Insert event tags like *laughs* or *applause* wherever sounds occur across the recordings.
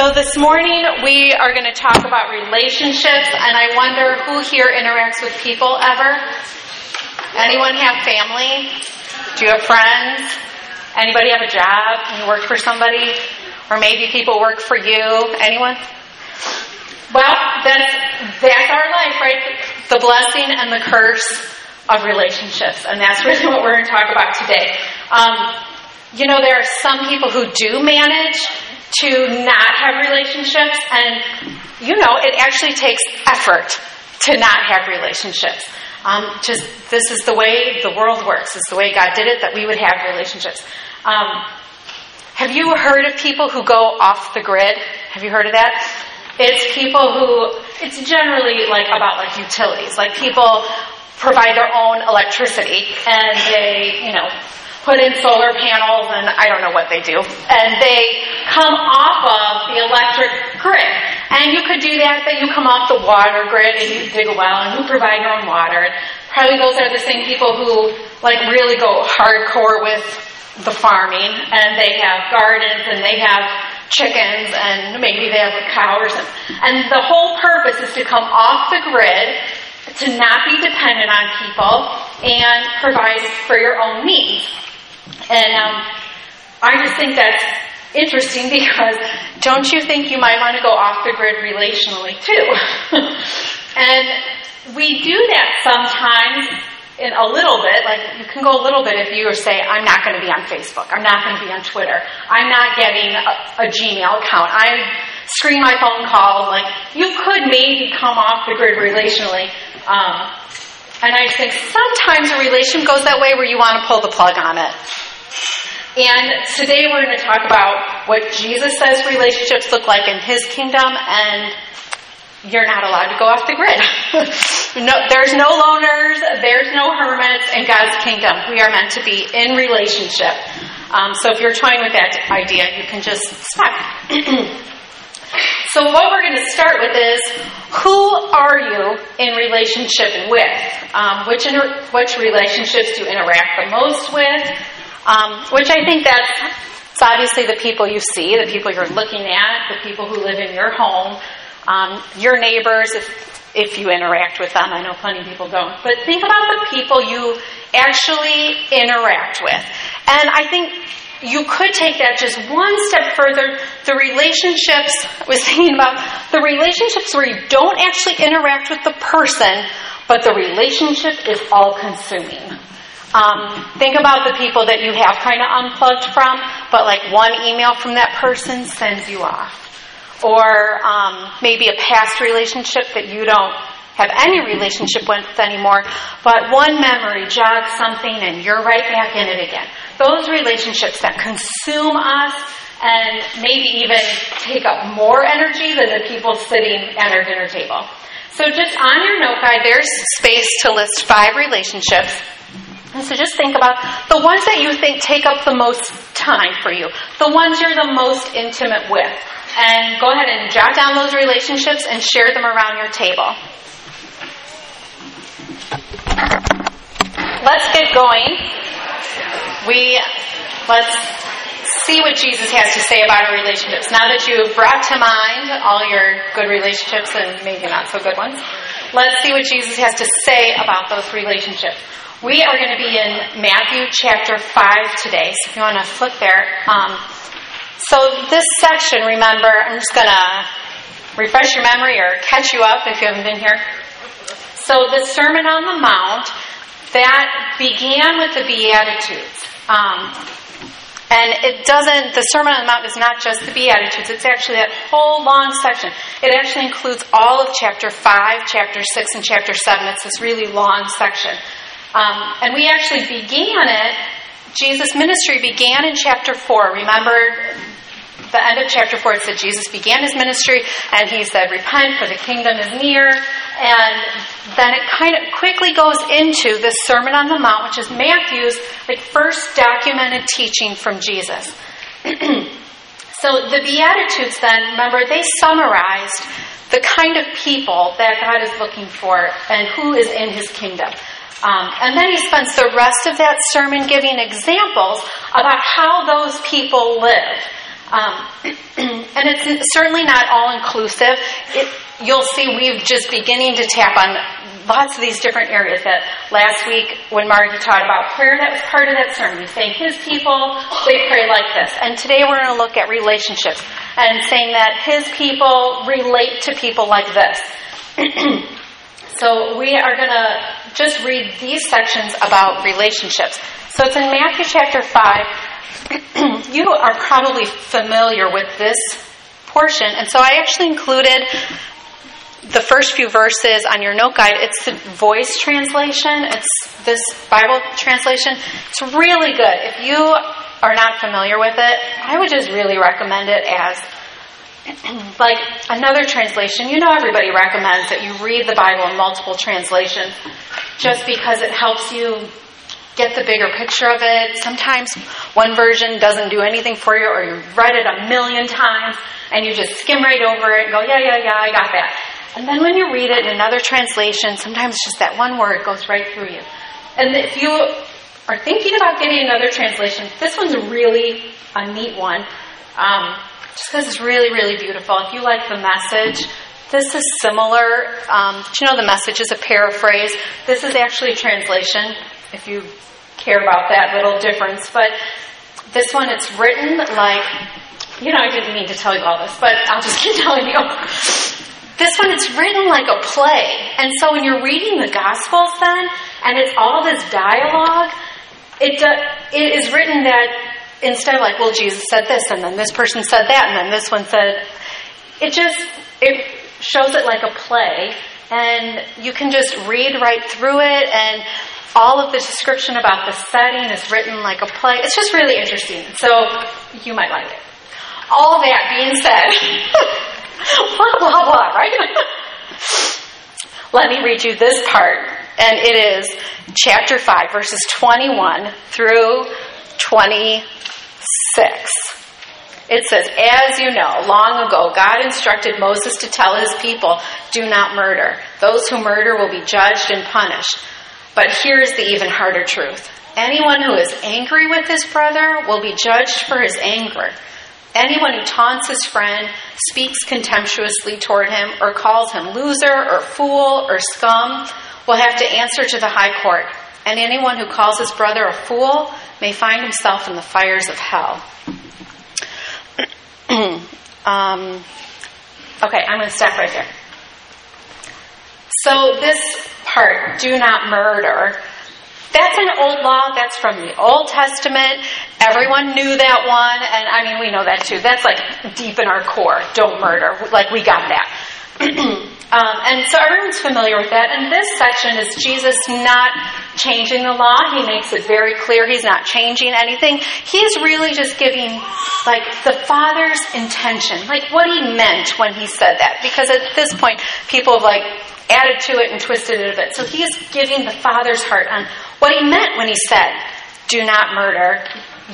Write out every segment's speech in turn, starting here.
So this morning we are going to talk about relationships, and I wonder who here interacts with people ever? Anyone have family? Do you have friends? Anybody have a job? You work for somebody? Or maybe people work for you? Anyone? Well, that's, that's our life, right? The blessing and the curse of relationships. And that's really *laughs* what we're going to talk about today. Um, you know, there are some people who do manage to not have relationships, and you know, it actually takes effort to not have relationships. Um, just this is the way the world works. It's the way God did it that we would have relationships. Um, have you heard of people who go off the grid? Have you heard of that? It's people who it's generally like about like utilities. Like people provide their own electricity and they, you know, put in solar panels and I don't know what they do. And they come off of the electric grid. And you could do that, but you come off the water grid and you dig a well and you provide your own water. Probably those are the same people who like really go hardcore with the farming and they have gardens and they have chickens and maybe they have cows. And, and the whole purpose is to come off the grid to not be dependent on people and provide for your own needs. And um, I just think that's interesting because don't you think you might want to go off the grid relationally too? *laughs* and we do that sometimes in a little bit, like you can go a little bit if you say, I'm not going to be on Facebook, I'm not going to be on Twitter, I'm not getting a, a Gmail account, I screen my phone calls, like you could maybe come off the grid relationally. Um, and I think sometimes a relation goes that way where you want to pull the plug on it. And today we're going to talk about what Jesus says relationships look like in his kingdom, and you're not allowed to go off the grid. *laughs* no, there's no loners, there's no hermits in God's kingdom. We are meant to be in relationship. Um, so if you're toying with that idea, you can just stop. *clears throat* so what we're going to start with is who are you in relationship with? Um, which inter- which relationships do you interact the most with? Um, which I think that's it's obviously the people you see, the people you're looking at, the people who live in your home, um, your neighbors, if, if you interact with them. I know plenty of people don't. But think about the people you actually interact with. And I think you could take that just one step further. The relationships, I was thinking about the relationships where you don't actually interact with the person, but the relationship is all consuming. Um, think about the people that you have kind of unplugged from, but like one email from that person sends you off. Or um, maybe a past relationship that you don't have any relationship with anymore, but one memory jogs something and you're right back in it again. Those relationships that consume us and maybe even take up more energy than the people sitting at our dinner table. So just on your note guide, there's space to list five relationships and so just think about the ones that you think take up the most time for you, the ones you're the most intimate with. And go ahead and jot down those relationships and share them around your table. Let's get going. We let's see what Jesus has to say about our relationships. Now that you've brought to mind all your good relationships and maybe not so good ones, let's see what Jesus has to say about those relationships. We are going to be in Matthew chapter 5 today, so if you want to flip there. Um, so, this section, remember, I'm just going to refresh your memory or catch you up if you haven't been here. So, the Sermon on the Mount, that began with the Beatitudes. Um, and it doesn't, the Sermon on the Mount is not just the Beatitudes, it's actually that whole long section. It actually includes all of chapter 5, chapter 6, and chapter 7. It's this really long section. Um, and we actually began it, Jesus' ministry began in chapter 4. Remember, the end of chapter 4, it said Jesus began his ministry and he said, Repent, for the kingdom is near. And then it kind of quickly goes into the Sermon on the Mount, which is Matthew's like first documented teaching from Jesus. *clears throat* so the Beatitudes then, remember, they summarized the kind of people that God is looking for and who is in his kingdom. Um, and then he spends the rest of that sermon giving examples about how those people live. Um, *clears throat* And it's certainly not all inclusive. It, you'll see we've just beginning to tap on lots of these different areas that last week when Margie taught about prayer, that was part of that sermon. Saying his people, they pray like this. And today we're going to look at relationships and saying that his people relate to people like this. *clears throat* so we are going to just read these sections about relationships. So it's in Matthew chapter 5. *clears throat* you are probably familiar with this portion. And so I actually included the first few verses on your note guide, it's the voice translation. It's this Bible translation. It's really good. If you are not familiar with it, I would just really recommend it as *clears throat* like another translation. You know, everybody recommends that you read the Bible in multiple translations just because it helps you get the bigger picture of it. Sometimes one version doesn't do anything for you, or you've read it a million times and you just skim right over it and go, yeah, yeah, yeah, I got that. And then when you read it in another translation, sometimes just that one word goes right through you. And if you are thinking about getting another translation, this one's really a neat one. Um, just because it's really, really beautiful. If you like the message, this is similar. Um, you know the message is a paraphrase? This is actually a translation, if you care about that little difference. But this one, it's written like, you know, I didn't mean to tell you all this, but I'll just *laughs* keep telling you. This one, it's written like a play. And so when you're reading the Gospels then, and it's all this dialogue, it, do, it is written that instead of like, well, Jesus said this, and then this person said that, and then this one said, it just, it shows it like a play, and you can just read right through it, and all of the description about the setting is written like a play. It's just really interesting. So you might like it. All that being said, *laughs* blah, blah, blah, right? Let me read you this part, and it is chapter 5, verses 21 through 26. It says, As you know, long ago, God instructed Moses to tell his people, Do not murder. Those who murder will be judged and punished. But here's the even harder truth anyone who is angry with his brother will be judged for his anger. Anyone who taunts his friend, speaks contemptuously toward him, or calls him loser, or fool, or scum, will have to answer to the high court. And anyone who calls his brother a fool may find himself in the fires of hell. *clears throat* um, okay, I'm going to stop right there. So, this part, do not murder, that's an old law. That's from the Old Testament. Everyone knew that one. And I mean, we know that too. That's like deep in our core. Don't murder. Like, we got that. *clears throat* um, and so everyone's familiar with that. And this section is Jesus not changing the law. He makes it very clear he's not changing anything. He's really just giving, like, the Father's intention, like what he meant when he said that. Because at this point, people have, like, added to it and twisted it a bit. So he is giving the Father's heart on what he meant when he said, do not murder,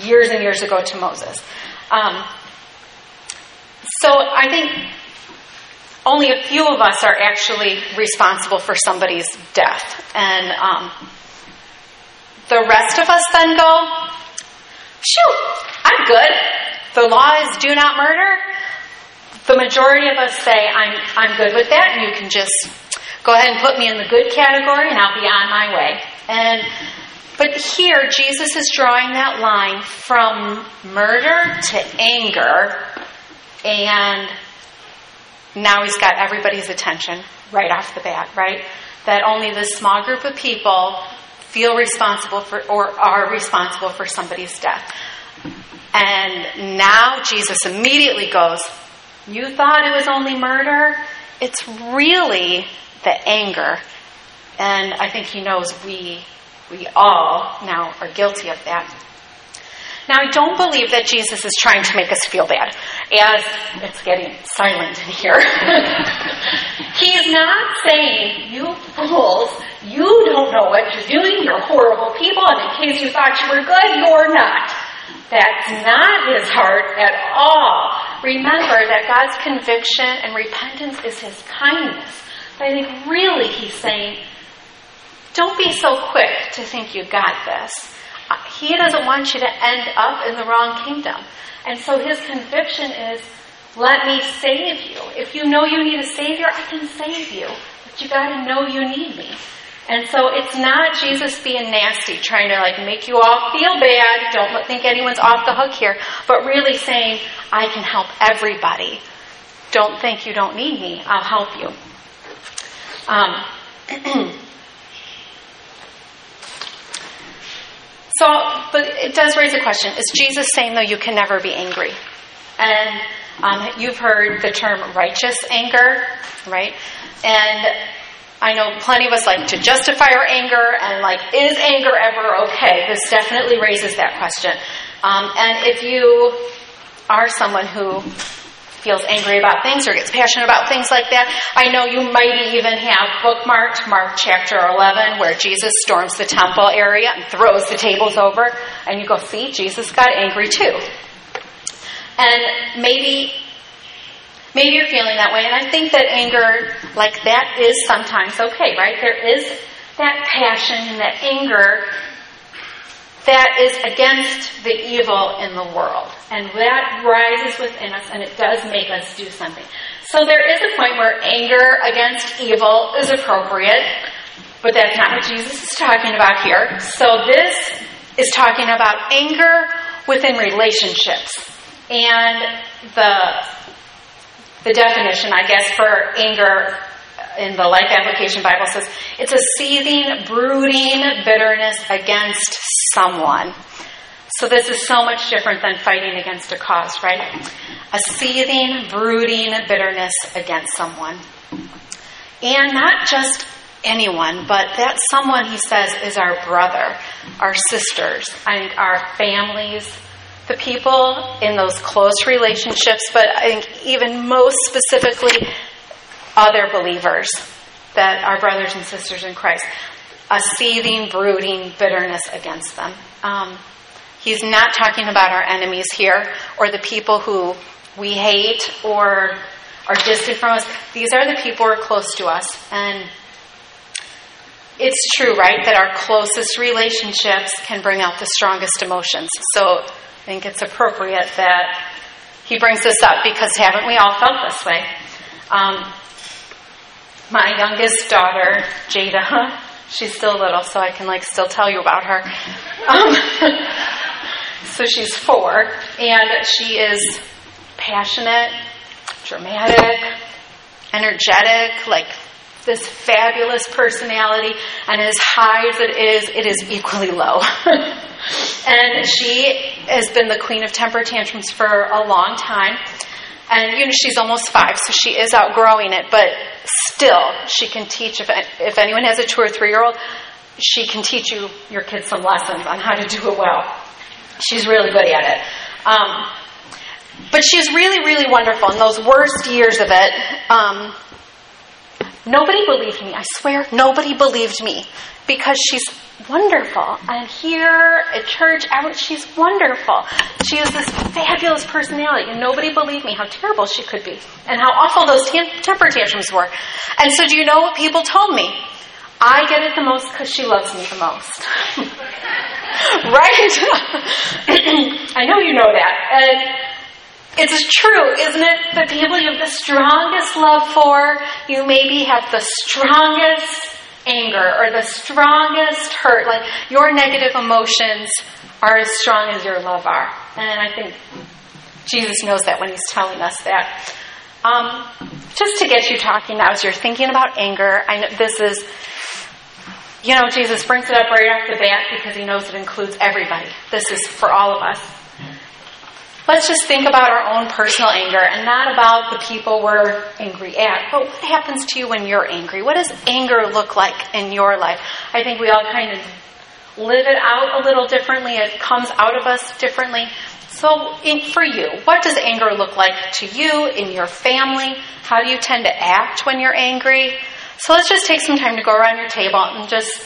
years and years ago to Moses. Um, so I think only a few of us are actually responsible for somebody's death. And um, the rest of us then go, shoot, I'm good. The law is do not murder. The majority of us say, I'm, I'm good with that, and you can just go ahead and put me in the good category, and I'll be on my way. And but here Jesus is drawing that line from murder to anger and now he's got everybody's attention right off the bat, right? That only this small group of people feel responsible for or are responsible for somebody's death. And now Jesus immediately goes, You thought it was only murder? It's really the anger and I think he knows we, we all now are guilty of that. Now, I don't believe that Jesus is trying to make us feel bad, as it's getting silent in here. *laughs* He's not saying, you fools, you don't know what you're doing, you're horrible people, and in case you thought you were good, you're not. That's not his heart at all. Remember that God's conviction and repentance is his kindness. But I think really he's saying, don't be so quick to think you got this. He doesn't want you to end up in the wrong kingdom. And so his conviction is Let me save you. If you know you need a Savior, I can save you. But you got to know you need me. And so it's not Jesus being nasty, trying to like make you all feel bad. Don't think anyone's off the hook here, but really saying, I can help everybody. Don't think you don't need me. I'll help you. Um, *clears throat* so, but it does raise a question. Is Jesus saying, though, you can never be angry? And um, you've heard the term righteous anger, right? And I know plenty of us like to justify our anger and like, is anger ever okay? This definitely raises that question. Um, and if you are someone who feels angry about things or gets passionate about things like that, I know you might even have bookmarked Mark chapter 11 where Jesus storms the temple area and throws the tables over, and you go, see, Jesus got angry too. And maybe maybe you're feeling that way, and I think that anger like that is sometimes okay, right? There is that passion and that anger that is against the evil in the world. And that rises within us and it does make us do something. So there is a point where anger against evil is appropriate, but that's not what Jesus is talking about here. So this is talking about anger within relationships. And the the definition, I guess, for anger in the Life Application Bible says it's a seething, brooding bitterness against someone. So this is so much different than fighting against a cause, right? A seething, brooding bitterness against someone. And not just anyone, but that someone, he says, is our brother, our sisters, and our families, the people in those close relationships, but I think even most specifically, other believers that are brothers and sisters in Christ. A seething, brooding bitterness against them. Um, he's not talking about our enemies here or the people who we hate or are distant from us. These are the people who are close to us. And it's true, right, that our closest relationships can bring out the strongest emotions. So I think it's appropriate that he brings this up because haven't we all felt this way? Um, my youngest daughter, Jada, she's still little, so I can like still tell you about her. Um, *laughs* so she's four, and she is passionate, dramatic, energetic, like this fabulous personality, and as high as it is, it is equally low. *laughs* and she has been the queen of temper tantrums for a long time. And you know she's almost five, so she is outgrowing it. But still, she can teach. If if anyone has a two or three year old, she can teach you your kids some lessons on how to do it well. She's really good at it. Um, but she's really, really wonderful. In those worst years of it, um, nobody believed me. I swear, nobody believed me because she's wonderful. And here at church, she's wonderful. She has this fabulous personality, and nobody believed me how terrible she could be and how awful those temper tantrums were. And so, do you know what people told me? I get it the most because she loves me the most. *laughs* right? *clears throat* I know you know that. And it's true, isn't it? The people you have the strongest love for, you maybe have the strongest anger or the strongest hurt. Like your negative emotions are as strong as your love are. And I think Jesus knows that when he's telling us that. Um, just to get you talking now as you're thinking about anger, I know this is, you know, Jesus brings it up right off the bat because he knows it includes everybody. This is for all of us. Let's just think about our own personal anger and not about the people we're angry at. But what happens to you when you're angry? What does anger look like in your life? I think we all kind of live it out a little differently. It comes out of us differently. So, in, for you, what does anger look like to you, in your family? How do you tend to act when you're angry? So, let's just take some time to go around your table and just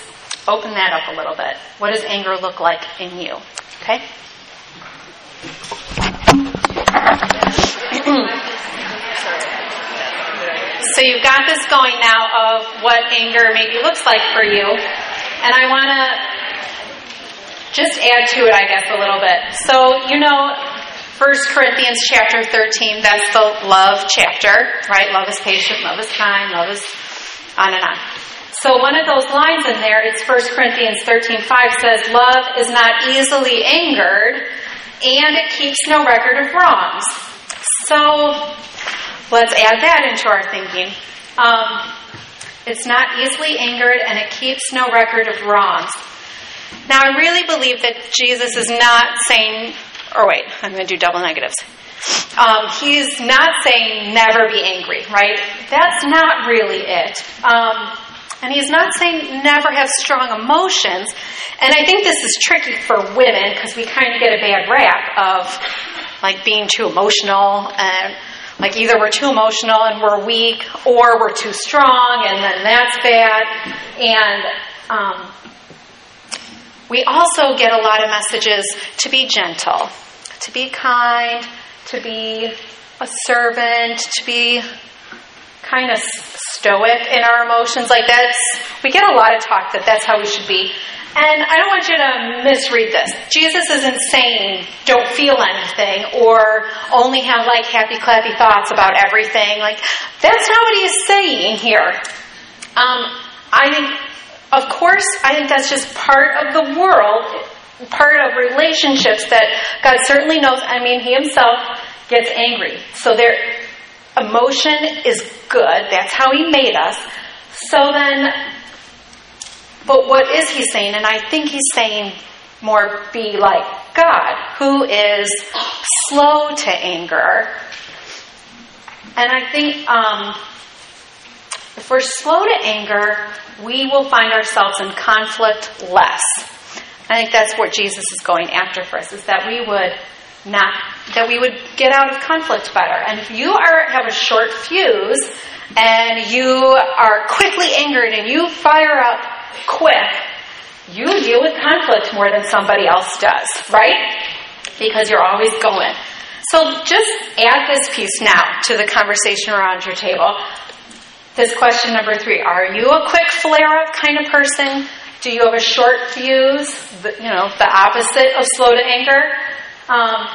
open that up a little bit. What does anger look like in you? Okay? So you've got this going now of what anger maybe looks like for you. And I want to just add to it, I guess, a little bit. So, you know, 1 Corinthians chapter 13, that's the love chapter, right? Love is patient, love is kind, love is on and on. So one of those lines in there, it's 1 Corinthians 13, 5 says, Love is not easily angered, and it keeps no record of wrongs. So let's add that into our thinking. Um, it's not easily angered, and it keeps no record of wrongs. Now, I really believe that Jesus is not saying, or wait, I'm going to do double negatives. Um, he's not saying never be angry, right? That's not really it. Um, and he's not saying never have strong emotions. And I think this is tricky for women because we kind of get a bad rap of like being too emotional and like either we're too emotional and we're weak or we're too strong and then that's bad. And um, we also get a lot of messages to be gentle, to be kind, to be a servant, to be kind of stoic in our emotions. Like that's, we get a lot of talk that that's how we should be. And I don't want you to misread this. Jesus isn't saying don't feel anything or only have like happy clappy thoughts about everything. Like that's not what he is saying here. Um, I think of course, I think that's just part of the world, part of relationships that God certainly knows. I mean, He Himself gets angry. So their emotion is good. That's how He made us. So then, but what is He saying? And I think He's saying more be like God, who is slow to anger. And I think um, if we're slow to anger, we will find ourselves in conflict less. I think that's what Jesus is going after for us, is that we would not that we would get out of conflict better. And if you are have a short fuse and you are quickly angered and you fire up quick, you deal with conflict more than somebody else does, right? Because you're always going. So just add this piece now to the conversation around your table. This question number three Are you a quick flare up kind of person? Do you have a short fuse? You know, the opposite of slow to anger? Um,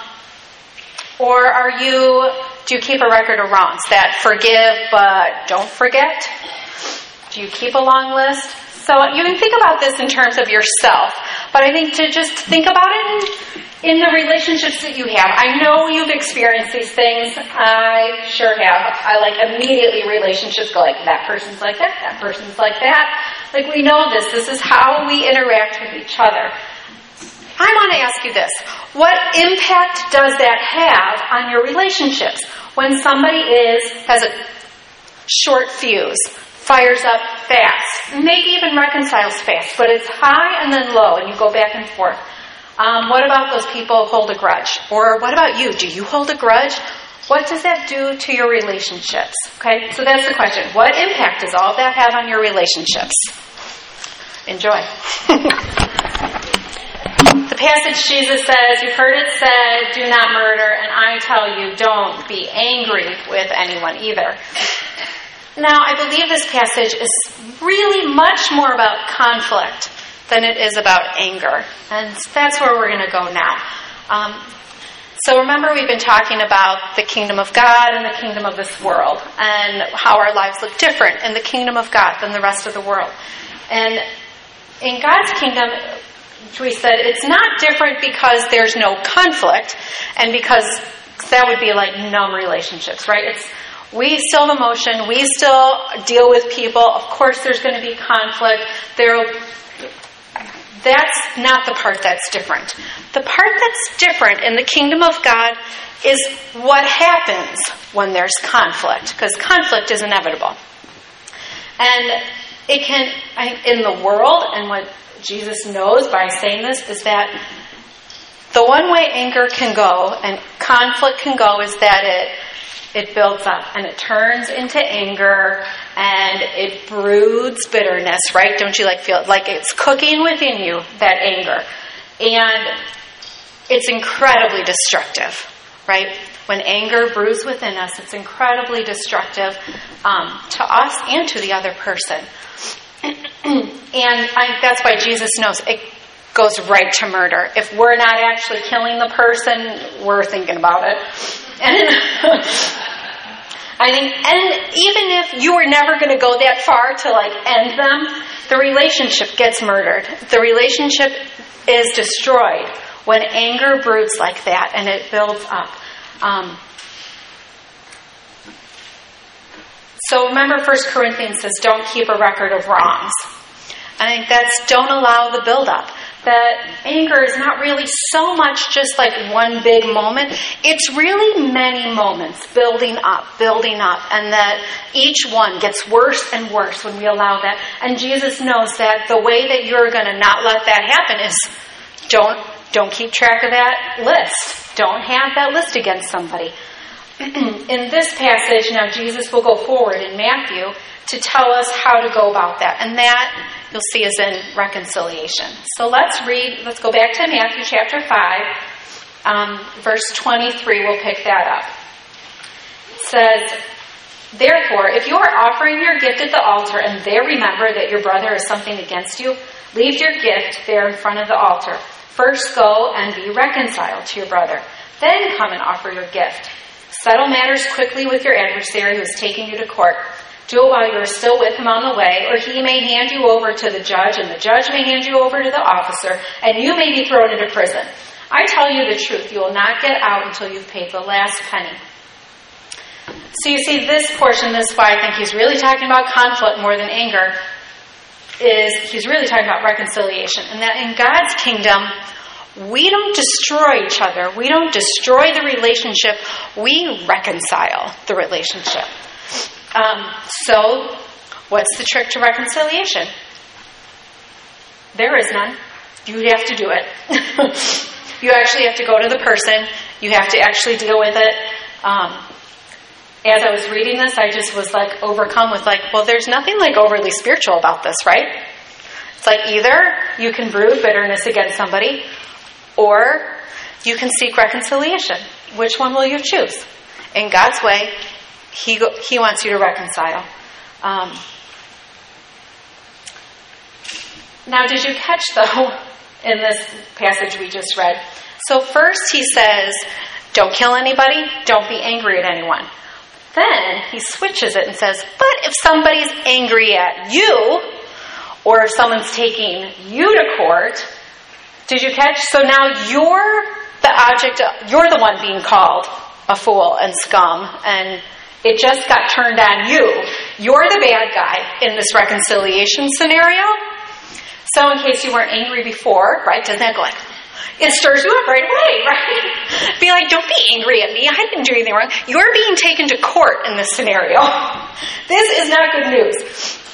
or are you, do you keep a record of wrongs that forgive but don't forget? Do you keep a long list? So you can think about this in terms of yourself, but I think to just think about it in the relationships that you have, I know you've experienced these things. I sure have. I like immediately relationships go like that person's like that, that person's like that. Like we know this. This is how we interact with each other. I want to ask you this. What impact does that have on your relationships when somebody is has a short fuse, fires up fast, maybe even reconciles fast, but it's high and then low and you go back and forth? Um, what about those people who hold a grudge? Or what about you? Do you hold a grudge? What does that do to your relationships? Okay, so that's the question. What impact does all that have on your relationships? Enjoy. *laughs* the passage Jesus says, You've heard it said, do not murder, and I tell you, don't be angry with anyone either. Now, I believe this passage is really much more about conflict than it is about anger. And that's where we're going to go now. Um, so remember, we've been talking about the kingdom of God and the kingdom of this world, and how our lives look different in the kingdom of God than the rest of the world. And in God's kingdom, we said it's not different because there's no conflict, and because that would be like numb relationships, right? It's we still have emotion. We still deal with people. Of course, there's going to be conflict. There that's not the part that's different. The part that's different in the kingdom of God is what happens when there's conflict, because conflict is inevitable. And it can, in the world, and what Jesus knows by saying this is that the one way anger can go and conflict can go is that it it builds up and it turns into anger and it broods bitterness, right? Don't you like feel like it's cooking within you, that anger. And it's incredibly destructive, right? When anger brews within us, it's incredibly destructive um, to us and to the other person. And I, that's why Jesus knows it, goes right to murder. If we're not actually killing the person, we're thinking about it. And I think, and even if you were never going to go that far to like end them, the relationship gets murdered. The relationship is destroyed when anger broods like that and it builds up. Um, so remember, First Corinthians says, "Don't keep a record of wrongs." I think that's don't allow the buildup. That anger is not really so much just like one big moment. It's really many moments building up, building up, and that each one gets worse and worse when we allow that. And Jesus knows that the way that you're going to not let that happen is don't don't keep track of that list. Don't have that list against somebody. *clears throat* in this passage, now Jesus will go forward in Matthew to tell us how to go about that. And that you'll see is in reconciliation. So let's read, let's go back to Matthew chapter 5, um, verse 23. We'll pick that up. It says, Therefore, if you are offering your gift at the altar and there remember that your brother has something against you, leave your gift there in front of the altar. First go and be reconciled to your brother. Then come and offer your gift. Settle matters quickly with your adversary who is taking you to court. Do it while you are still with him on the way, or he may hand you over to the judge, and the judge may hand you over to the officer, and you may be thrown into prison. I tell you the truth, you will not get out until you've paid the last penny. So you see, this portion, this is why I think he's really talking about conflict more than anger, is he's really talking about reconciliation. And that in God's kingdom, we don't destroy each other. We don't destroy the relationship. We reconcile the relationship. Um, so, what's the trick to reconciliation? There is none. You have to do it. *laughs* you actually have to go to the person. You have to actually deal with it. Um, as I was reading this, I just was like overcome with like, well, there's nothing like overly spiritual about this, right? It's like either you can brood bitterness against somebody, or you can seek reconciliation. Which one will you choose? In God's way, He He wants you to reconcile. Um, now, did you catch though *laughs* in this passage we just read? So first he says, "Don't kill anybody. Don't be angry at anyone." Then he switches it and says, But if somebody's angry at you, or if someone's taking you to court, did you catch? So now you're the object, of, you're the one being called a fool and scum, and it just got turned on you. You're the bad guy in this reconciliation scenario. So, in case you weren't angry before, right, doesn't that go like, it stirs you up right away, *laughs* right? Be like, don't be angry at me. I didn't do anything wrong. You're being taken to court in this scenario. *laughs* This is not good news.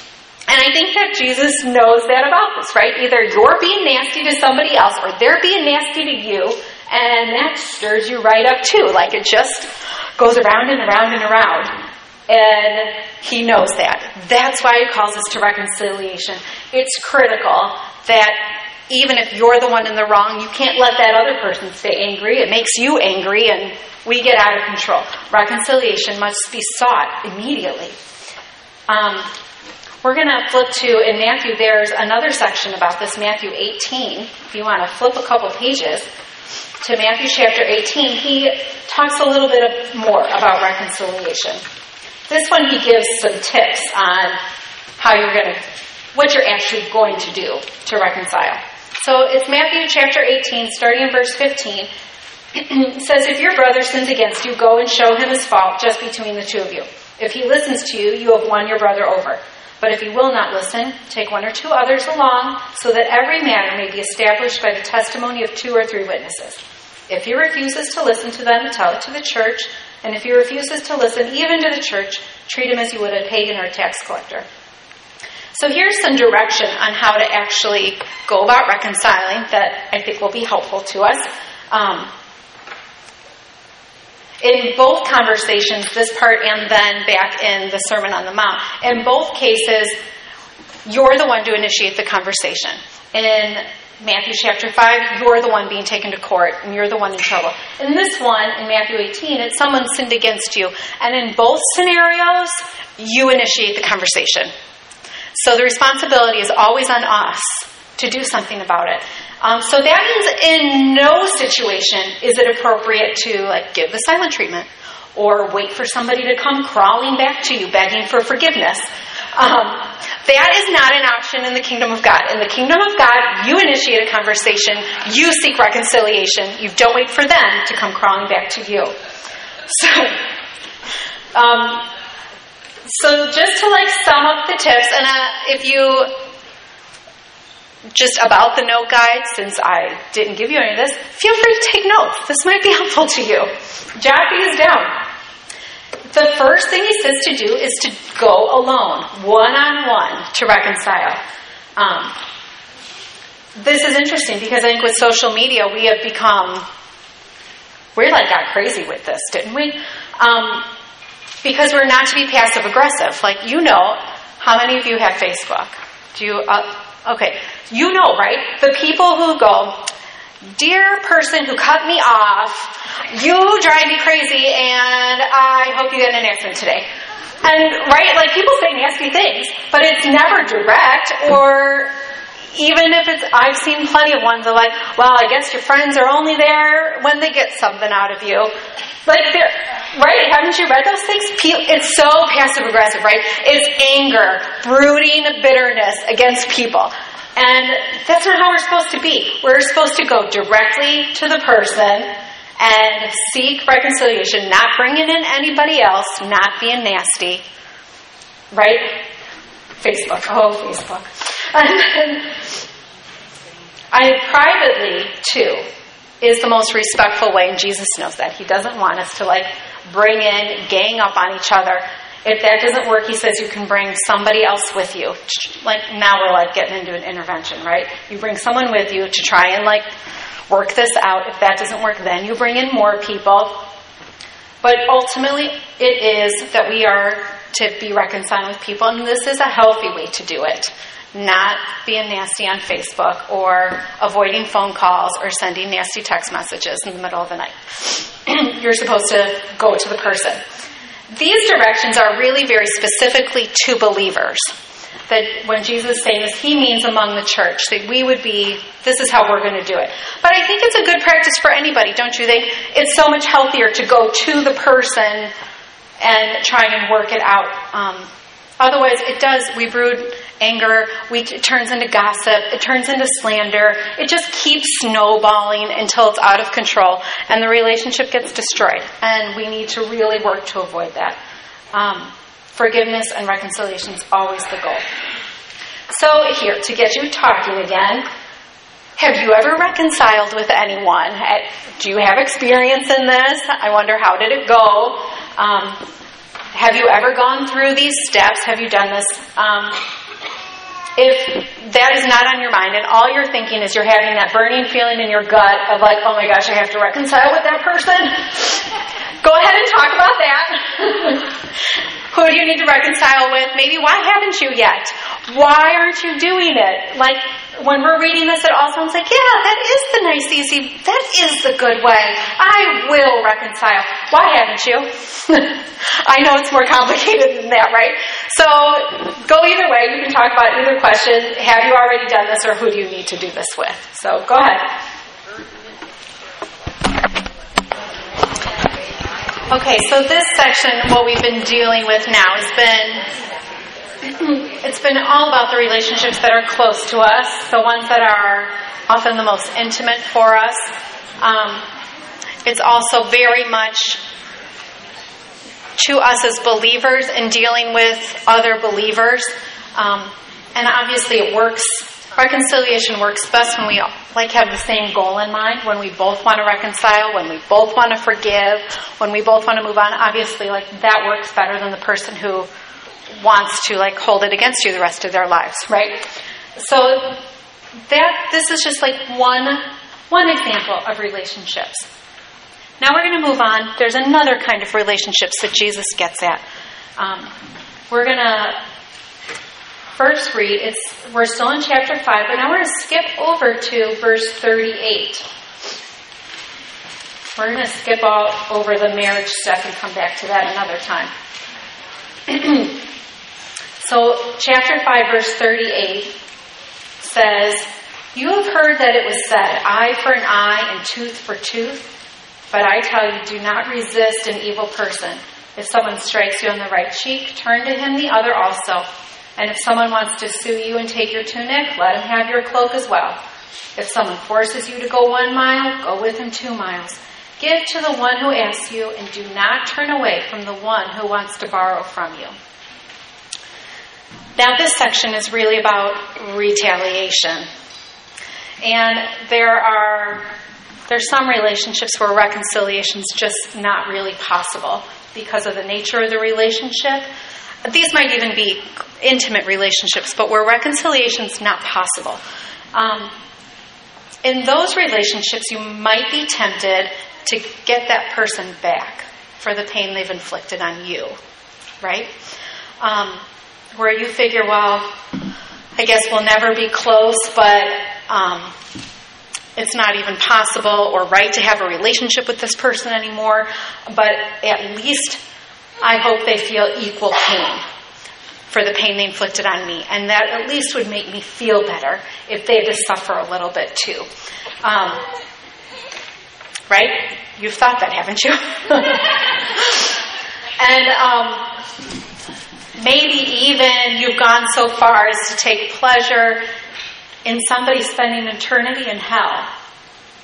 And I think that Jesus knows that about this, right? Either you're being nasty to somebody else or they're being nasty to you, and that stirs you right up too. Like it just goes around and around and around. And he knows that. That's why he calls us to reconciliation. It's critical that even if you're the one in the wrong, you can't let that other person stay angry. It makes you angry and we get out of control. Reconciliation must be sought immediately. Um, we're going to flip to, in Matthew, there's another section about this, Matthew 18. If you want to flip a couple pages to Matthew chapter 18, he talks a little bit more about reconciliation. This one, he gives some tips on how you're going to, what you're actually going to do to reconcile. So it's Matthew chapter 18, starting in verse 15. *clears throat* it says, If your brother sins against you, go and show him his fault just between the two of you. If he listens to you, you have won your brother over. But if he will not listen, take one or two others along, so that every matter may be established by the testimony of two or three witnesses. If he refuses to listen to them, tell it to the church. And if he refuses to listen even to the church, treat him as you would a pagan or a tax collector. So here's some direction on how to actually go about reconciling that I think will be helpful to us. Um, in both conversations, this part and then back in the Sermon on the Mount, in both cases, you're the one to initiate the conversation. In Matthew chapter 5, you're the one being taken to court and you're the one in trouble. In this one, in Matthew 18, it's someone sinned against you. And in both scenarios, you initiate the conversation. So the responsibility is always on us to do something about it. Um, so that means in no situation is it appropriate to like give the silent treatment or wait for somebody to come crawling back to you begging for forgiveness. Um, that is not an option in the kingdom of God. In the kingdom of God, you initiate a conversation, you seek reconciliation, you don't wait for them to come crawling back to you. So, um, so just to like sum up the tips, and uh, if you just about the note guide, since I didn't give you any of this, feel free to take notes. This might be *laughs* helpful to you. Jot these down. The first thing he says to do is to go alone, one on one, to reconcile. Um, this is interesting because I think with social media we have become we like got crazy with this, didn't we? Um, because we're not to be passive aggressive. Like you know, how many of you have Facebook? Do you? Uh, okay, you know, right? The people who go, Dear person who cut me off, you drive me crazy and I hope you get an accident today. And, right, like people say nasty things, but it's never direct or even if it's, I've seen plenty of ones that like, well, I guess your friends are only there when they get something out of you. Like, right? Haven't you read those things? It's so passive aggressive, right? It's anger, brooding bitterness against people. And that's not how we're supposed to be. We're supposed to go directly to the person and seek reconciliation, not bringing in anybody else, not being nasty. Right? Facebook. Oh, Facebook. *laughs* I privately, too, is the most respectful way, and Jesus knows that. He doesn't want us to like bring in, gang up on each other. If that doesn't work, he says you can bring somebody else with you. Like now we're like getting into an intervention, right? You bring someone with you to try and like work this out. If that doesn't work, then you bring in more people. But ultimately, it is that we are to be reconciled with people, and this is a healthy way to do it. Not being nasty on Facebook or avoiding phone calls or sending nasty text messages in the middle of the night. *clears throat* You're supposed to go to the person. These directions are really very specifically to believers. That when Jesus this, he means among the church, that we would be, this is how we're going to do it. But I think it's a good practice for anybody, don't you think? It's so much healthier to go to the person and try and work it out. Um, otherwise, it does, we brood anger, we, it turns into gossip, it turns into slander. It just keeps snowballing until it's out of control and the relationship gets destroyed. And we need to really work to avoid that. Um, forgiveness and reconciliation is always the goal. So, here, to get you talking again, have you ever reconciled with anyone? Do you have experience in this? I wonder how did it go? Um, have you ever gone through these steps? Have you done this? Um, if that is not on your mind and all you're thinking is you're having that burning feeling in your gut of like, oh my gosh, I have to reconcile with that person, *laughs* go ahead and talk about that. *laughs* Who do you need to reconcile with? Maybe why haven't you yet? Why aren't you doing it? Like, when we're reading this, it all sounds like, yeah, that is the nice, easy, that is the good way. I will reconcile. Why haven't you? *laughs* I know it's more complicated than that, right? So go either way. You can talk about either question. Have you already done this, or who do you need to do this with? So go ahead. Okay, so this section, what we've been dealing with now, has been it's been all about the relationships that are close to us, the ones that are often the most intimate for us. Um, it's also very much to us as believers in dealing with other believers. Um, and obviously, it works. Reconciliation works best when we like have the same goal in mind. When we both want to reconcile, when we both want to forgive, when we both want to move on. Obviously, like that works better than the person who wants to like hold it against you the rest of their lives, right? So that this is just like one one example of relationships. Now we're going to move on. There's another kind of relationships that Jesus gets at. Um, we're going to first read. It's we're still in chapter five, but now we're going to skip over to verse thirty-eight. We're going to skip all over the marriage stuff and come back to that another time. *clears throat* So, chapter 5, verse 38 says, You have heard that it was said, eye for an eye and tooth for tooth. But I tell you, do not resist an evil person. If someone strikes you on the right cheek, turn to him the other also. And if someone wants to sue you and take your tunic, let him have your cloak as well. If someone forces you to go one mile, go with him two miles. Give to the one who asks you, and do not turn away from the one who wants to borrow from you. Now, this section is really about retaliation. And there are there's some relationships where reconciliation is just not really possible because of the nature of the relationship. These might even be intimate relationships, but where reconciliation is not possible. Um, in those relationships, you might be tempted to get that person back for the pain they've inflicted on you, right? Um, where you figure, well, I guess we'll never be close, but um, it's not even possible or right to have a relationship with this person anymore. But at least I hope they feel equal pain for the pain they inflicted on me. And that at least would make me feel better if they had to suffer a little bit too. Um, right? You've thought that, haven't you? *laughs* and um, maybe even you've gone so far as to take pleasure in somebody spending eternity in hell.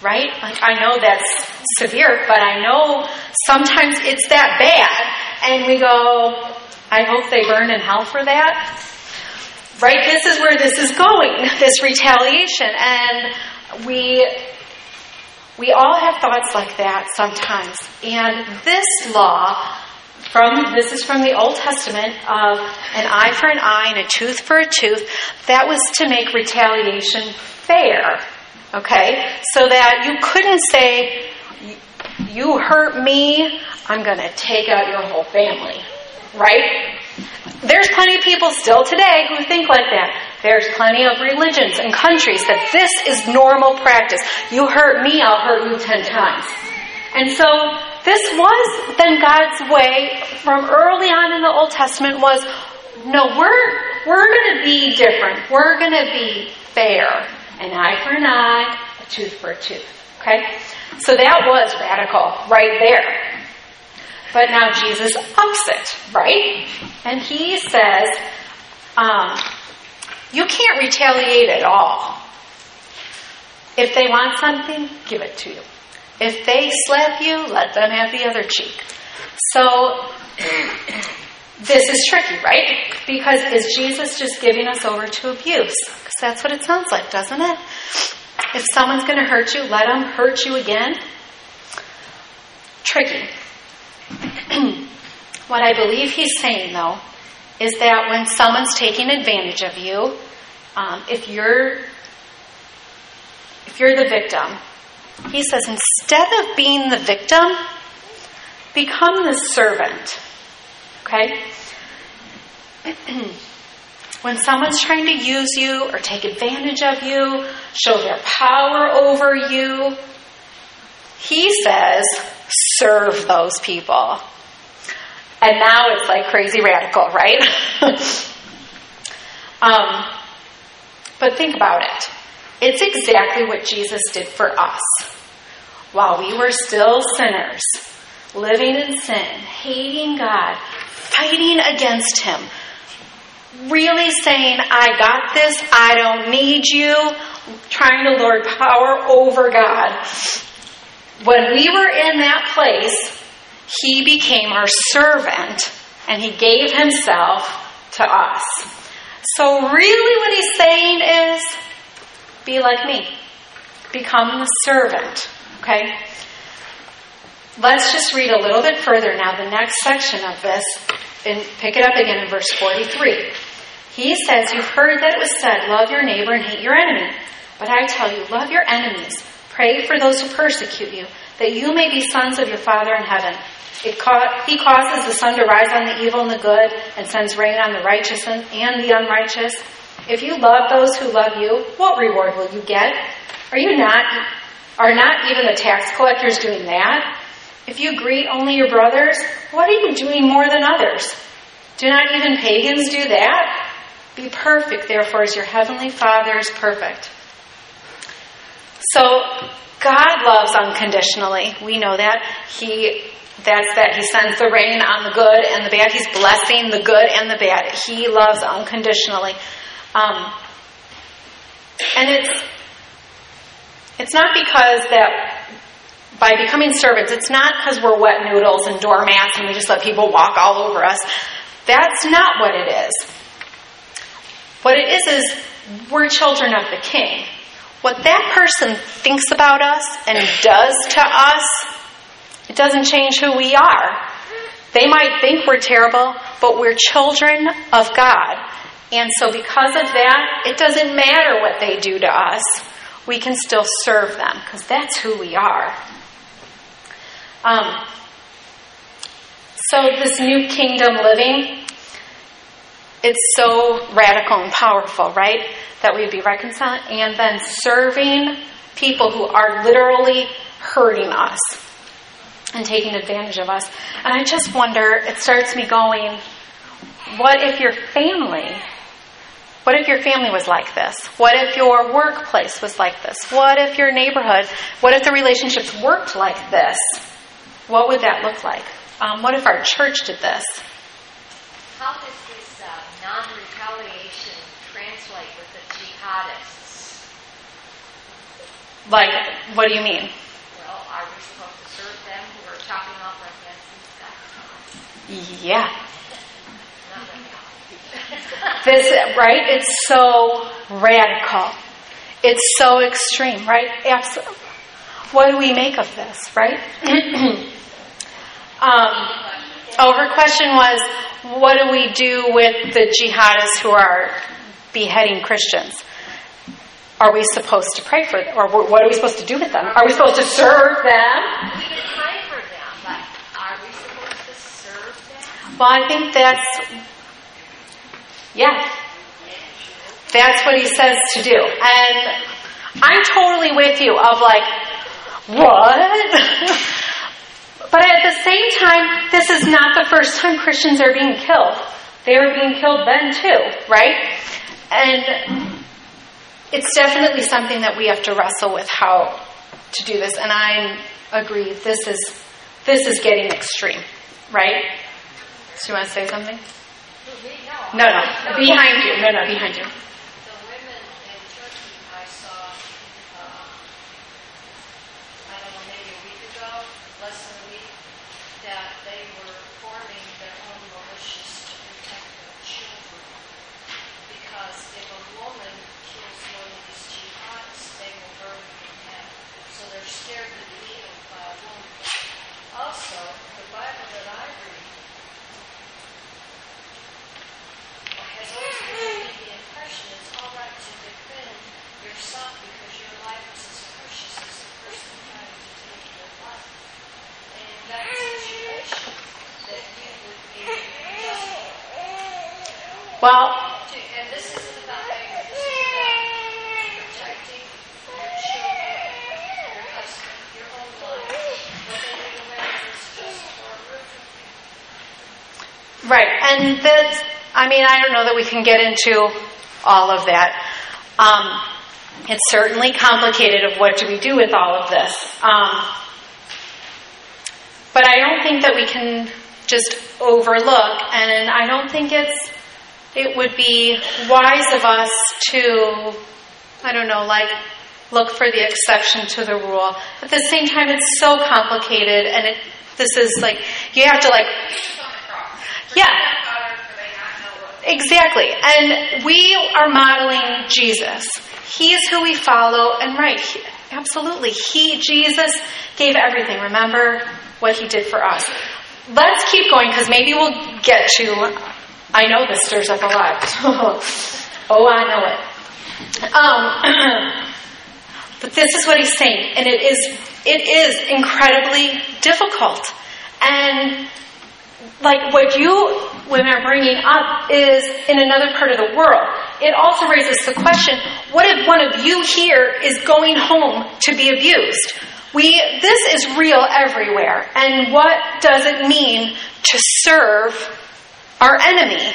Right? Like, I know that's severe, but I know sometimes it's that bad. And we go, I hope they burn in hell for that. Right? This is where this is going, *laughs* this retaliation. And we we all have thoughts like that sometimes. And this law from this is from the Old Testament of an eye for an eye and a tooth for a tooth. That was to make retaliation fair. Okay? So that you couldn't say you hurt me, I'm going to take out your whole family. Right? There's plenty of people still today who think like that. There's plenty of religions and countries that this is normal practice. You hurt me, I'll hurt you ten times. And so this was then God's way from early on in the Old Testament was no, we're we're gonna be different. We're gonna be fair. An eye for an eye, a tooth for a tooth. Okay? So that was radical right there. But now Jesus ups it, right? And he says, um, you can't retaliate at all. If they want something, give it to you. If they slap you, let them have the other cheek. So, this is tricky, right? Because is Jesus just giving us over to abuse? Because that's what it sounds like, doesn't it? If someone's going to hurt you, let them hurt you again. Tricky. *clears throat* what I believe he's saying, though, is that when someone's taking advantage of you, um, if you're if you're the victim, he says instead of being the victim, become the servant. Okay? *clears throat* when someone's trying to use you or take advantage of you, show their power over you, he says, serve those people. And now it's like crazy radical, right? *laughs* um, but think about it. It's exactly what Jesus did for us. While we were still sinners, living in sin, hating God, fighting against Him, really saying, I got this, I don't need you, trying to lord power over God. When we were in that place, he became our servant and he gave himself to us. So, really, what he's saying is be like me, become the servant. Okay? Let's just read a little bit further now, the next section of this, and pick it up again in verse 43. He says, You've heard that it was said, Love your neighbor and hate your enemy. But I tell you, love your enemies, pray for those who persecute you, that you may be sons of your Father in heaven. Ca- he causes the sun to rise on the evil and the good, and sends rain on the righteous and the unrighteous. If you love those who love you, what reward will you get? Are you not are not even the tax collectors doing that? If you greet only your brothers, what are you doing more than others? Do not even pagans do that? Be perfect, therefore, as your heavenly Father is perfect. So God loves unconditionally. We know that. He that's that he sends the rain on the good and the bad. He's blessing the good and the bad. He loves unconditionally. Um, and it's it's not because that by becoming servants, it's not because we're wet noodles and doormats and we just let people walk all over us. That's not what it is. What it is is we're children of the King. What that person thinks about us and does to us, it doesn't change who we are. They might think we're terrible, but we're children of God. And so, because of that, it doesn't matter what they do to us. We can still serve them because that's who we are. Um, so, this new kingdom living, it's so radical and powerful, right? That we'd be reconciled and then serving people who are literally hurting us and taking advantage of us. And I just wonder, it starts me going, what if your family, what if your family was like this? What if your workplace was like this? What if your neighborhood, what if the relationships worked like this? What would that look like? Um, what if our church did this? How does this uh, non retaliation translate with the jihadists? Like, what do you mean? Well, are we supposed to serve them who are chopping off our heads and stuff? Yeah. *laughs* This, right? It's so radical. It's so extreme, right? Absolutely. What do we make of this, right? *clears throat* um, oh, her question was, what do we do with the jihadists who are beheading Christians? Are we supposed to pray for them? Or what are we supposed to do with them? Are we supposed to serve them? We can pray for them, but are we supposed to serve them? Well, I think that's, yeah. That's what he says to do. And I'm totally with you of like, what? *laughs* but at the same time, this is not the first time Christians are being killed. They were being killed then too, right? And it's definitely something that we have to wrestle with how to do this. And I agree, this is this is getting extreme, right? So you want to say something? No, no. behind you. No, no, behind you. Uh, that they were forming their own militias to protect their children. Because if a woman kills one of these jihadists, they will burn her in hell. So they're scared to be killed by a woman. Also, the Bible that I read has always given me the impression it's all right to defend yourself because your life is as precious as the person trying to take your life. And in that situation, that you would be justified. Well, to, and this isn't about anger, this is about protecting your children, your husband, your own life. But then the man is just for a roof Right, and that's, I mean, I don't know that we can get into all of that. Um, it's certainly complicated of what do we do with all of this. Um, but I don't think that we can just overlook, and I don't think it's, it would be wise of us to, I don't know, like, look for the exception to the rule. At the same time, it's so complicated, and it, this is like, you have to like, yeah. Exactly. And we are modeling Jesus. He is who we follow, and right, he- absolutely. He, Jesus, gave everything. Remember what he did for us. Let's keep going because maybe we'll get to. I know this stirs up a lot. *laughs* oh, I know it. Um, *clears throat* but this is what he's saying, and it is it is incredibly difficult. And like what you women are bringing up is in another part of the world. It also raises the question: What if one of you here is going home to be abused? We this is real everywhere, and what does it mean to serve our enemy?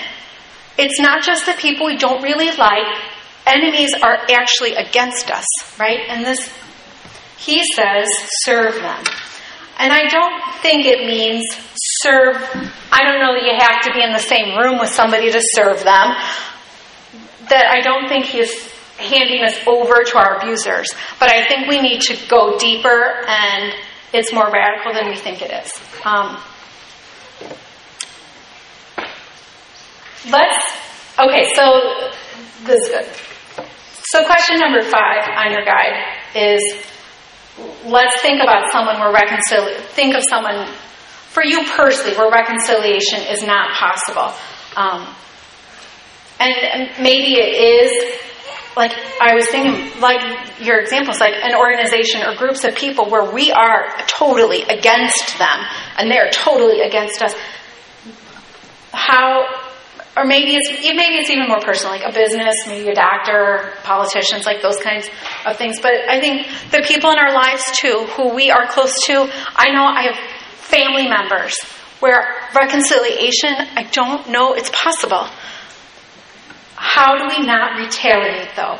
It's not just the people we don't really like. Enemies are actually against us, right? And this He says, serve them. And I don't think it means serve. I don't know that you have to be in the same room with somebody to serve them. That I don't think he is handing us over to our abusers. But I think we need to go deeper and it's more radical than we think it is. Um, let's, okay, so this is good. So, question number five on your guide is let's think about someone we're reconciling, think of someone, for you personally, where reconciliation is not possible. Um, and, maybe it is like I was thinking, like your examples, like an organization or groups of people where we are totally against them and they're totally against us. How, or maybe it's maybe it's even more personal, like a business, maybe a doctor, politicians, like those kinds of things. But I think the people in our lives too, who we are close to, I know I have family members where reconciliation, I don't know it's possible. How do we not retaliate, though?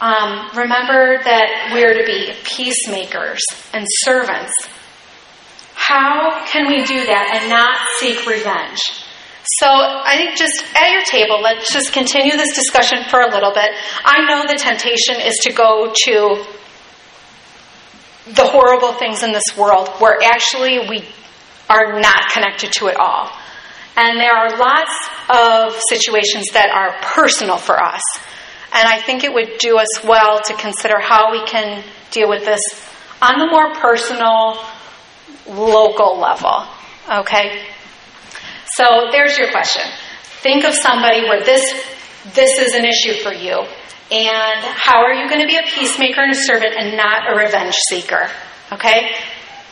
Um, remember that we're to be peacemakers and servants. How can we do that and not seek revenge? So I think just at your table, let's just continue this discussion for a little bit. I know the temptation is to go to the horrible things in this world where actually we are not connected to it all. And there are lots of situations that are personal for us. And I think it would do us well to consider how we can deal with this on the more personal, local level. Okay? So there's your question. Think of somebody where this this is an issue for you. And how are you going to be a peacemaker and a servant and not a revenge seeker? Okay?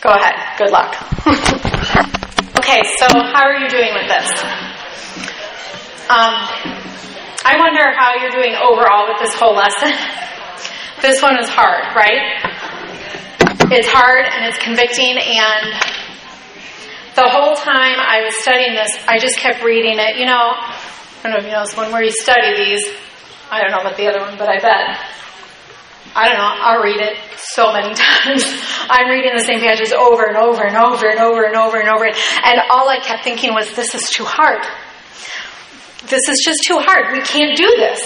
Go ahead. Good luck. *laughs* Okay, so how are you doing with this? Um, I wonder how you're doing overall with this whole lesson. *laughs* this one is hard, right? It's hard and it's convicting, and the whole time I was studying this, I just kept reading it. You know, I don't know if you know this one where you study these. I don't know about the other one, but I bet I don't know, I'll read it so many *laughs* times. I'm reading the same pages over and over and over and over and over and over. And all I kept thinking was, this is too hard. This is just too hard. We can't do this.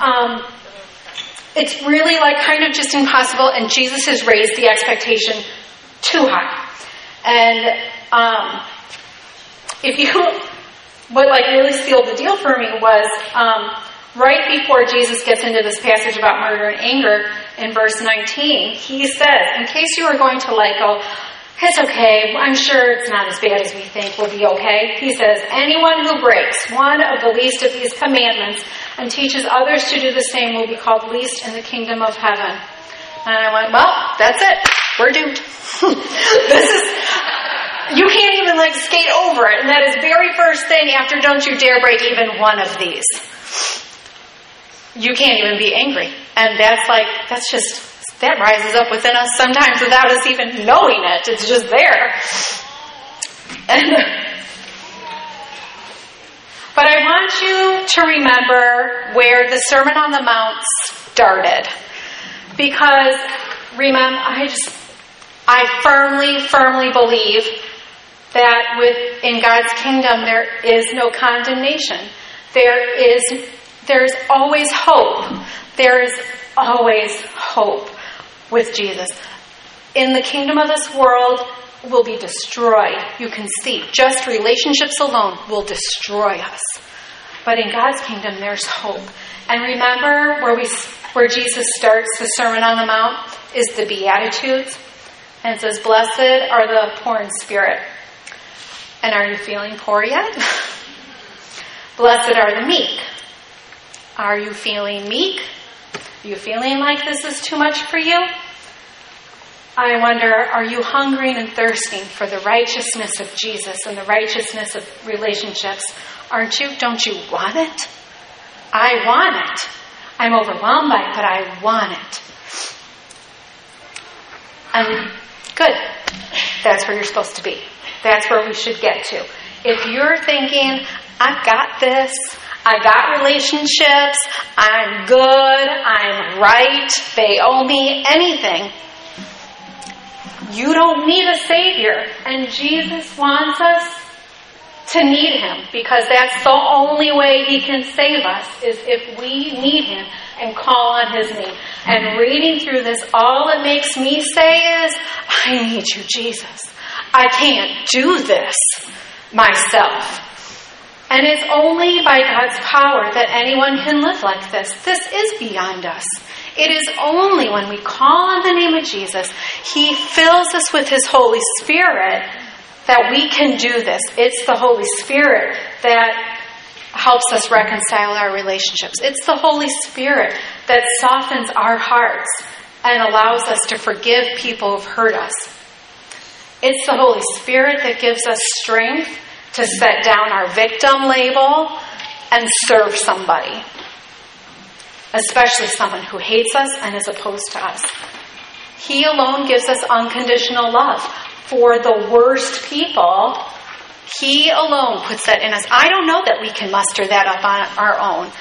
Um, it's really like kind of just impossible, and Jesus has raised the expectation too high. And um, if you, what like really sealed the deal for me was um, right before Jesus gets into this passage about murder and anger in verse 19, he says, in case you are going to like go, it's okay, I'm sure it's not as bad as we think we'll be okay. He says, anyone who breaks one of the least of these commandments and teaches others to do the same will be called least in the kingdom of heaven. And I went, well, that's it. We're doomed. *laughs* this is, you can't even like skate over it. And that is very first thing after don't you dare break even one of these you can't even be angry. And that's like, that's just, that rises up within us sometimes without us even knowing it. It's just there. And, but I want you to remember where the Sermon on the Mount started. Because remember, I just, I firmly, firmly believe that with, in God's kingdom there is no condemnation. There is there's always hope. There is always hope with Jesus. In the kingdom of this world will be destroyed. You can see just relationships alone will destroy us. But in God's kingdom there's hope. And remember where we where Jesus starts the Sermon on the Mount is the Beatitudes. And it says, Blessed are the poor in spirit. And are you feeling poor yet? *laughs* Blessed are the meek. Are you feeling meek? Are you feeling like this is too much for you? I wonder, are you hungering and thirsting for the righteousness of Jesus and the righteousness of relationships? Aren't you? Don't you want it? I want it. I'm overwhelmed by it, but I want it. And good. That's where you're supposed to be. That's where we should get to. If you're thinking, I've got this, I got relationships. I'm good. I'm right. They owe me anything. you don't need a Savior. And Jesus wants us to need Him because that's the only way He can save us is if we need Him and call on His name. And reading through this, all it makes me say is, I need you, Jesus. I can't do this myself. And it's only by God's power that anyone can live like this. This is beyond us. It is only when we call on the name of Jesus, He fills us with His Holy Spirit that we can do this. It's the Holy Spirit that helps us reconcile our relationships. It's the Holy Spirit that softens our hearts and allows us to forgive people who've hurt us. It's the Holy Spirit that gives us strength to set down our victim label and serve somebody especially someone who hates us and is opposed to us. He alone gives us unconditional love. For the worst people, He alone puts that in us. I don't know that we can muster that up on our own.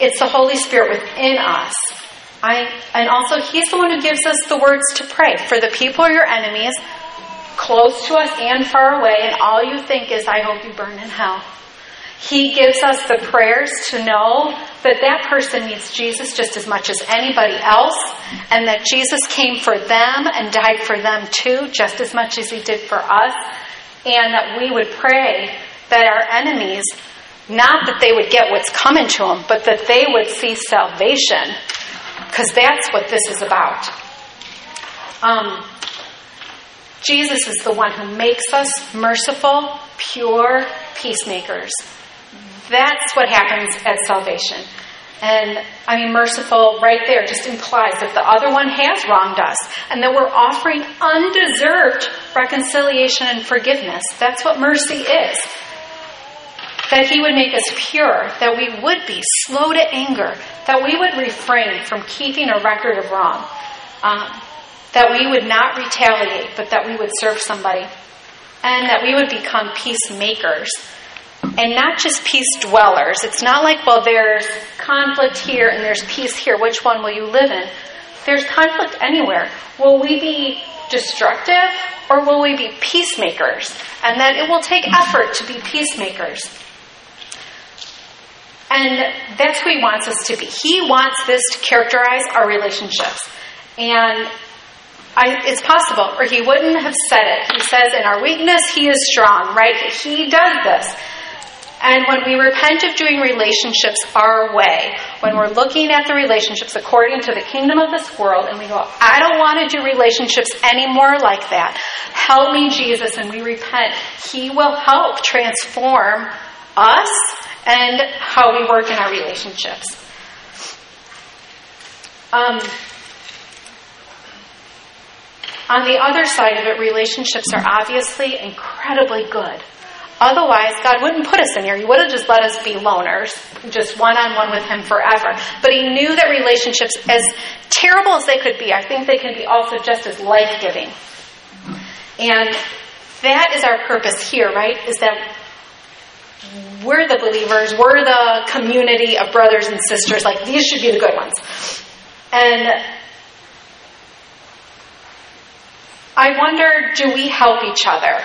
It's the Holy Spirit within us. I, and also, He's the one who gives us the words to pray for the people your enemies, close to us and far away, and all you think is, I hope you burn in hell. He gives us the prayers to know that that person needs Jesus just as much as anybody else, and that Jesus came for them and died for them too, just as much as he did for us, and that we would pray that our enemies, not that they would get what's coming to them, but that they would see salvation, because that's what this is about. Um, Jesus is the one who makes us merciful, pure peacemakers. That's what happens at salvation. And I mean, merciful right there just implies that the other one has wronged us and that we're offering undeserved reconciliation and forgiveness. That's what mercy is. That He would make us pure, that we would be slow to anger, that we would refrain from keeping a record of wrong, um, that we would not retaliate, but that we would serve somebody, and that we would become peacemakers and not just peace dwellers. It's not like, well, there's conflict here and there's peace here. Which one will you live in? There's conflict anywhere. Will we be destructive or will we be peacemakers? And that it will take effort to be peacemakers. And that's who he wants us to be. He wants this to characterize our relationships. And I, it's possible, or he wouldn't have said it. He says, in our weakness, he is strong, right? He does this. And when we repent of doing relationships our way, when we're looking at the relationships according to the kingdom of this world, and we go, I don't want to do relationships anymore like that. Help me, Jesus, and we repent, He will help transform us and how we work in our relationships. Um, on the other side of it, relationships are obviously incredibly good. Otherwise, God wouldn't put us in here. He would have just let us be loners, just one on one with Him forever. But He knew that relationships, as terrible as they could be, I think they can be also just as life giving. And that is our purpose here, right? Is that we're the believers, we're the community of brothers and sisters. Like, these should be the good ones. And I wonder do we help each other?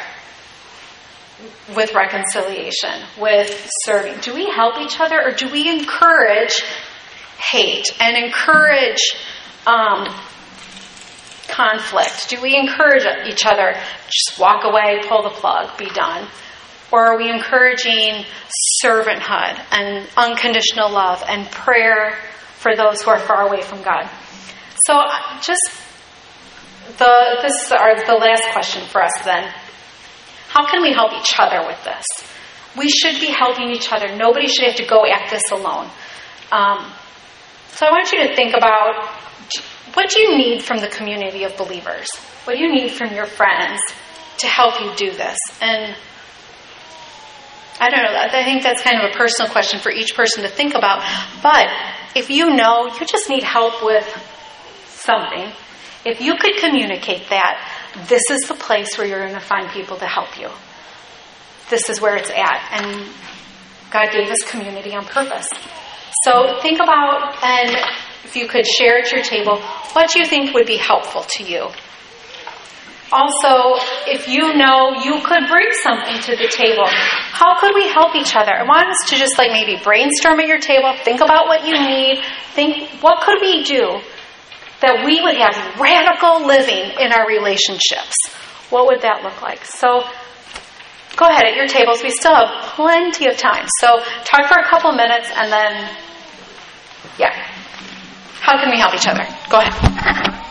with reconciliation, with serving? Do we help each other or do we encourage hate and encourage um, conflict? Do we encourage each other, just walk away, pull the plug, be done? Or are we encouraging servanthood and unconditional love and prayer for those who are far away from God? So, just the this is the last question for us then. How can we help each other with this? We should be helping each other. Nobody should have to go at this alone. Um, so I want you to think about what do you need from the community of believers? What do you need from your friends to help you do this? And I don't know. I think that's kind of a personal question for each person to think about. But if you know you just need help with something, if you could communicate that, this is the place where you're going to find people to help you. This is where it's at. And God gave us community on purpose. So think about, and if you could share at your table, what you think would be helpful to you. also, if you know you could bring something to the table, how could we help each other? I want us to just like maybe brainstorm at your table, think about what you need, think what could we do that we would have radical living in our relationships. What would that look like? So go ahead at your tables. We still have plenty of time. So talk for a couple minutes and then, yeah. How can we help each other? Go ahead. *laughs*